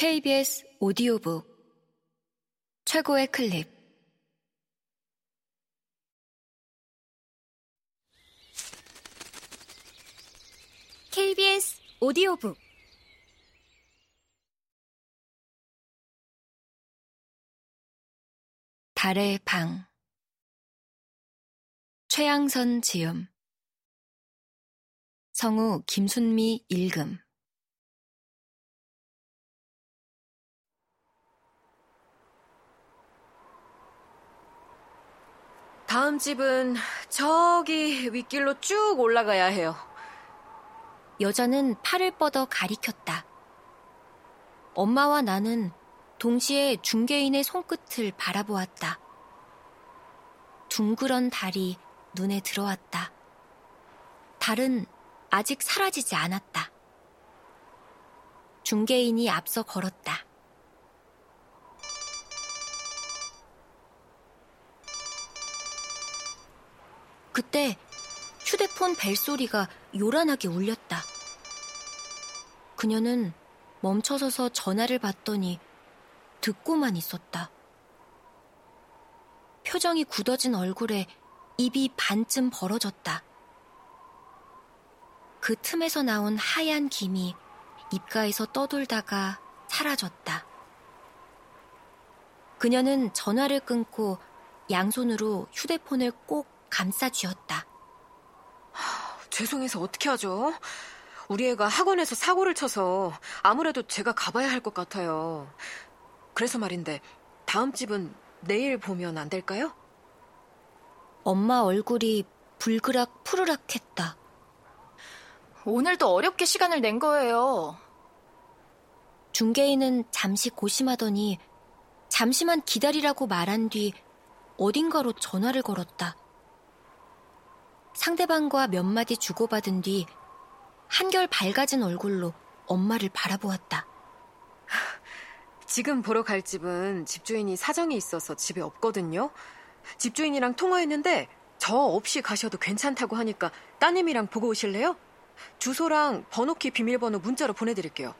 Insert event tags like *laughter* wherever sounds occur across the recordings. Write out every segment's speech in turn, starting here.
KBS 오디오북. 최고의 클립. KBS 오디오북. 달의 방. 최양선 지음. 성우 김순미 읽음 다음 집은 저기 윗길로 쭉 올라가야 해요. 여자는 팔을 뻗어 가리켰다. 엄마와 나는 동시에 중개인의 손끝을 바라보았다. 둥그런 달이 눈에 들어왔다. 달은 아직 사라지지 않았다. 중개인이 앞서 걸었다. 그때 휴대폰 벨소리가 요란하게 울렸다. 그녀는 멈춰서서 전화를 받더니 듣고만 있었다. 표정이 굳어진 얼굴에 입이 반쯤 벌어졌다. 그 틈에서 나온 하얀 김이 입가에서 떠돌다가 사라졌다. 그녀는 전화를 끊고 양손으로 휴대폰을 꼭 감싸 쥐었다. 죄송해서 어떻게 하죠? 우리 애가 학원에서 사고를 쳐서 아무래도 제가 가봐야 할 것 같아요. 그래서 말인데 다음 집은 내일 보면 안 될까요? 엄마 얼굴이 불그락 푸르락 했다. 오늘도 어렵게 시간을 낸 거예요. 중개인은 잠시 고심하더니 잠시만 기다리라고 말한 뒤 어딘가로 전화를 걸었다. 상대방과 몇 마디 주고받은 뒤 한결 밝아진 얼굴로 엄마를 바라보았다. 지금 보러 갈 집은 집주인이 사정이 있어서 집에 없거든요. 집주인이랑 통화했는데 저 없이 가셔도 괜찮다고 하니까 따님이랑 보고 오실래요? 주소랑 번호키 비밀번호 문자로 보내드릴게요.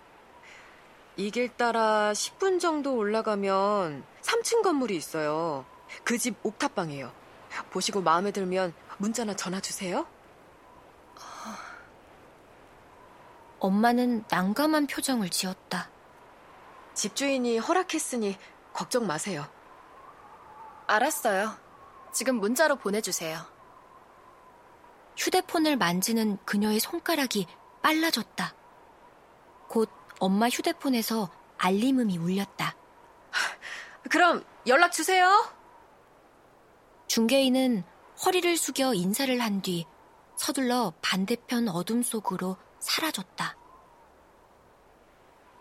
이 길 따라 10분 정도 올라가면 3층 건물이 있어요. 그 집 옥탑방이에요. 보시고 마음에 들면 문자나 전화 주세요. 엄마는 난감한 표정을 지었다. 집주인이 허락했으니 걱정 마세요. 알았어요. 지금 문자로 보내주세요. 휴대폰을 만지는 그녀의 손가락이 빨라졌다. 곧 엄마 휴대폰에서 알림음이 울렸다. 그럼 연락 주세요. 중개인은 허리를 숙여 인사를 한 뒤 서둘러 반대편 어둠 속으로 사라졌다.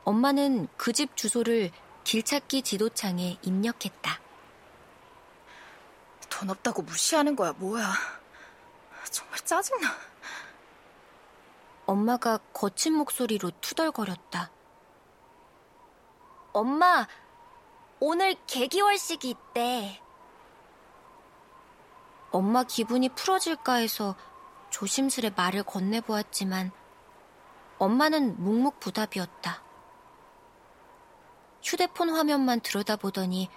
엄마는 그 집 주소를 길찾기 지도창에 입력했다. 돈 없다고 무시하는 거야, 뭐야. 정말 짜증나. 엄마가 거친 목소리로 투덜거렸다. 엄마, 오늘 개기월식이 있대. 엄마 기분이 풀어질까 해서 조심스레 말을 건네보았지만 엄마는 묵묵부답이었다. 휴대폰 화면만 들여다보더니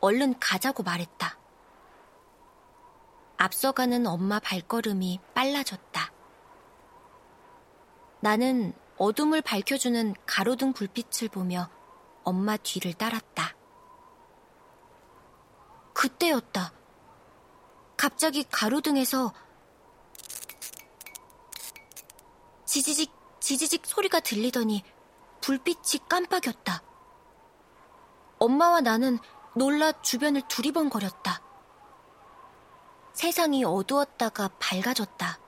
얼른 가자고 말했다. 앞서가는 엄마 발걸음이 빨라졌다. 나는 어둠을 밝혀주는 가로등 불빛을 보며 엄마 뒤를 따랐다. 그때였다. 갑자기 가로등에서 지지직, 지지직 소리가 들리더니 불빛이 깜빡였다. 엄마와 나는 놀라 주변을 두리번거렸다. 세상이 어두웠다가 밝아졌다.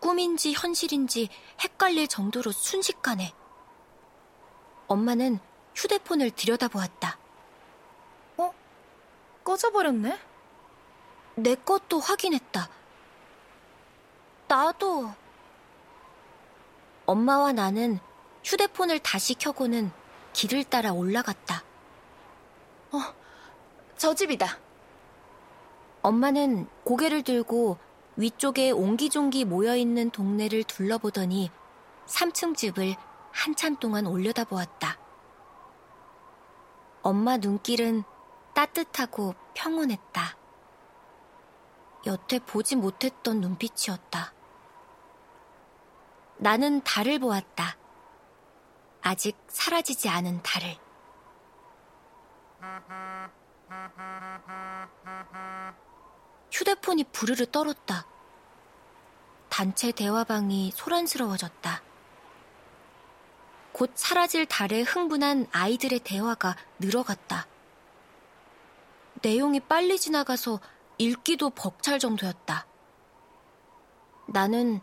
꿈인지 현실인지 헷갈릴 정도로 순식간에 엄마는 휴대폰을 들여다보았다. 어? 꺼져버렸네? 내 것도 확인했다. 나도. 엄마와 나는 휴대폰을 다시 켜고는 길을 따라 올라갔다. 어, 저 집이다. 엄마는 고개를 들고 위쪽에 옹기종기 모여있는 동네를 둘러보더니 3층 집을 한참 동안 올려다보았다. 엄마 눈길은 따뜻하고 평온했다. 여태 보지 못했던 눈빛이었다. 나는 달을 보았다. 아직 사라지지 않은 달을. 휴대폰이 부르르 떨었다. 단체 대화방이 소란스러워졌다. 곧 사라질 달에 흥분한 아이들의 대화가 늘어갔다. 내용이 빨리 지나가서 읽기도 벅찰 정도였다. 나는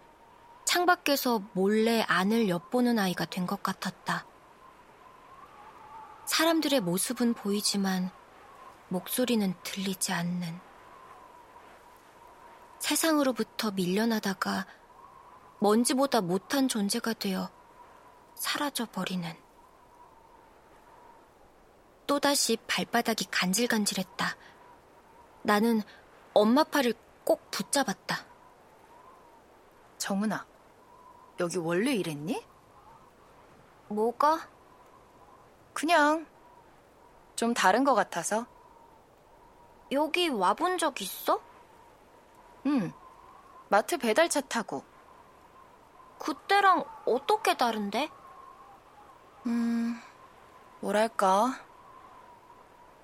창밖에서 몰래 안을 엿보는 아이가 된 것 같았다. 사람들의 모습은 보이지만 목소리는 들리지 않는. 세상으로부터 밀려나다가 먼지보다 못한 존재가 되어 사라져버리는. 또다시 발바닥이 간질간질했다. 나는 엄마 팔을 꼭 붙잡았다. 정은아, 여기 원래 이랬니? 뭐가? 그냥 좀 다른 것 같아서. 여기 와본 적 있어? 응. 마트 배달차 타고. 그때랑 어떻게 다른데? 음, 뭐랄까.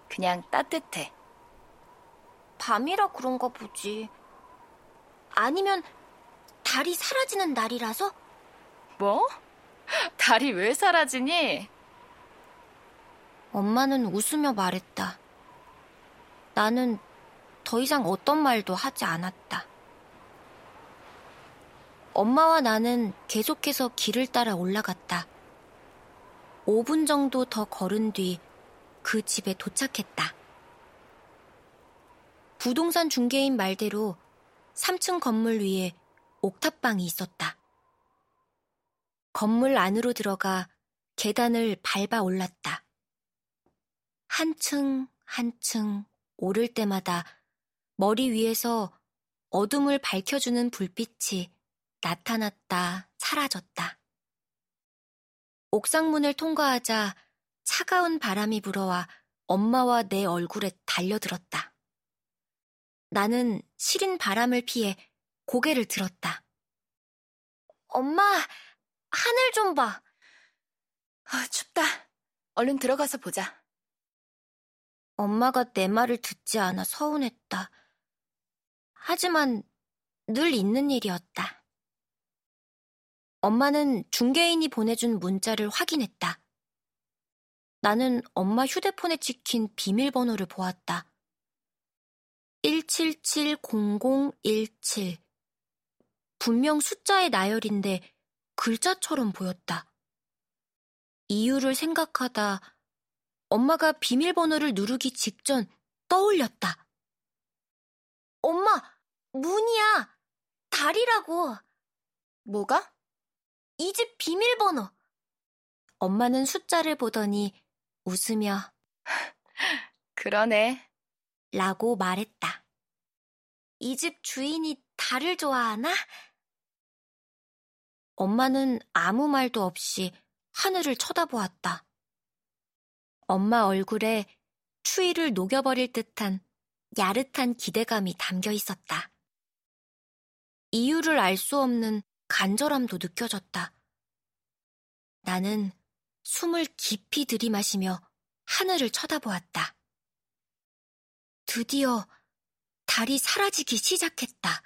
그냥 따뜻해. 밤이라 그런가 보지. 아니면 달이 사라지는 날이라서? 뭐? 달이 왜 사라지니? 엄마는 웃으며 말했다. 나는 더 이상 어떤 말도 하지 않았다. 엄마와 나는 계속해서 길을 따라 올라갔다. 5분 정도 더 걸은 뒤 그 집에 도착했다. 부동산 중개인 말대로 3층 건물 위에 옥탑방이 있었다. 건물 안으로 들어가 계단을 밟아 올랐다. 한층 한층 오를 때마다 머리 위에서 어둠을 밝혀주는 불빛이 나타났다, 사라졌다. 옥상문을 통과하자 차가운 바람이 불어와 엄마와 내 얼굴에 달려들었다. 나는 시린 바람을 피해 고개를 들었다. 엄마, 하늘 좀 봐. 아, 춥다. 얼른 들어가서 보자. 엄마가 내 말을 듣지 않아 서운했다. 하지만 늘 있는 일이었다. 엄마는 중개인이 보내준 문자를 확인했다. 나는 엄마 휴대폰에 찍힌 비밀번호를 보았다. 1770017. 분명 숫자의 나열인데 글자처럼 보였다. 이유를 생각하다 엄마가 비밀번호를 누르기 직전 떠올렸다. 엄마, 문이야. 달이라고. 뭐가? 이 집 비밀번호. 엄마는 숫자를 보더니 웃으며 *laughs* 그러네. 라고 말했다. 이 집 주인이 달을 좋아하나? 엄마는 아무 말도 없이 하늘을 쳐다보았다. 엄마 얼굴에 추위를 녹여버릴 듯한 야릇한 기대감이 담겨 있었다. 이유를 알 수 없는 간절함도 느껴졌다. 나는 숨을 깊이 들이마시며 하늘을 쳐다보았다. 드디어 달이 사라지기 시작했다.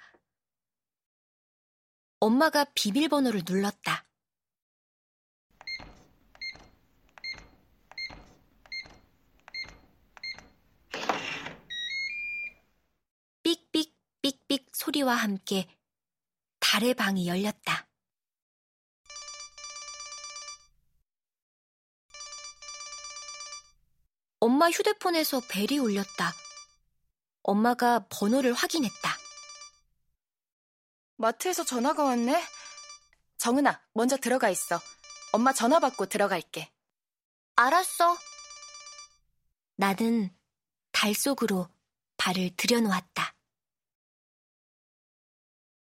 엄마가 비밀번호를 눌렀다. 삑삑 삑삑 소리와 함께 달의 방이 열렸다. 엄마 휴대폰에서 벨이 울렸다. 엄마가 번호를 확인했다. 마트에서 전화가 왔네. 정은아, 먼저 들어가 있어. 엄마 전화 받고 들어갈게. 알았어. 나는 달 속으로 발을 들여놓았다.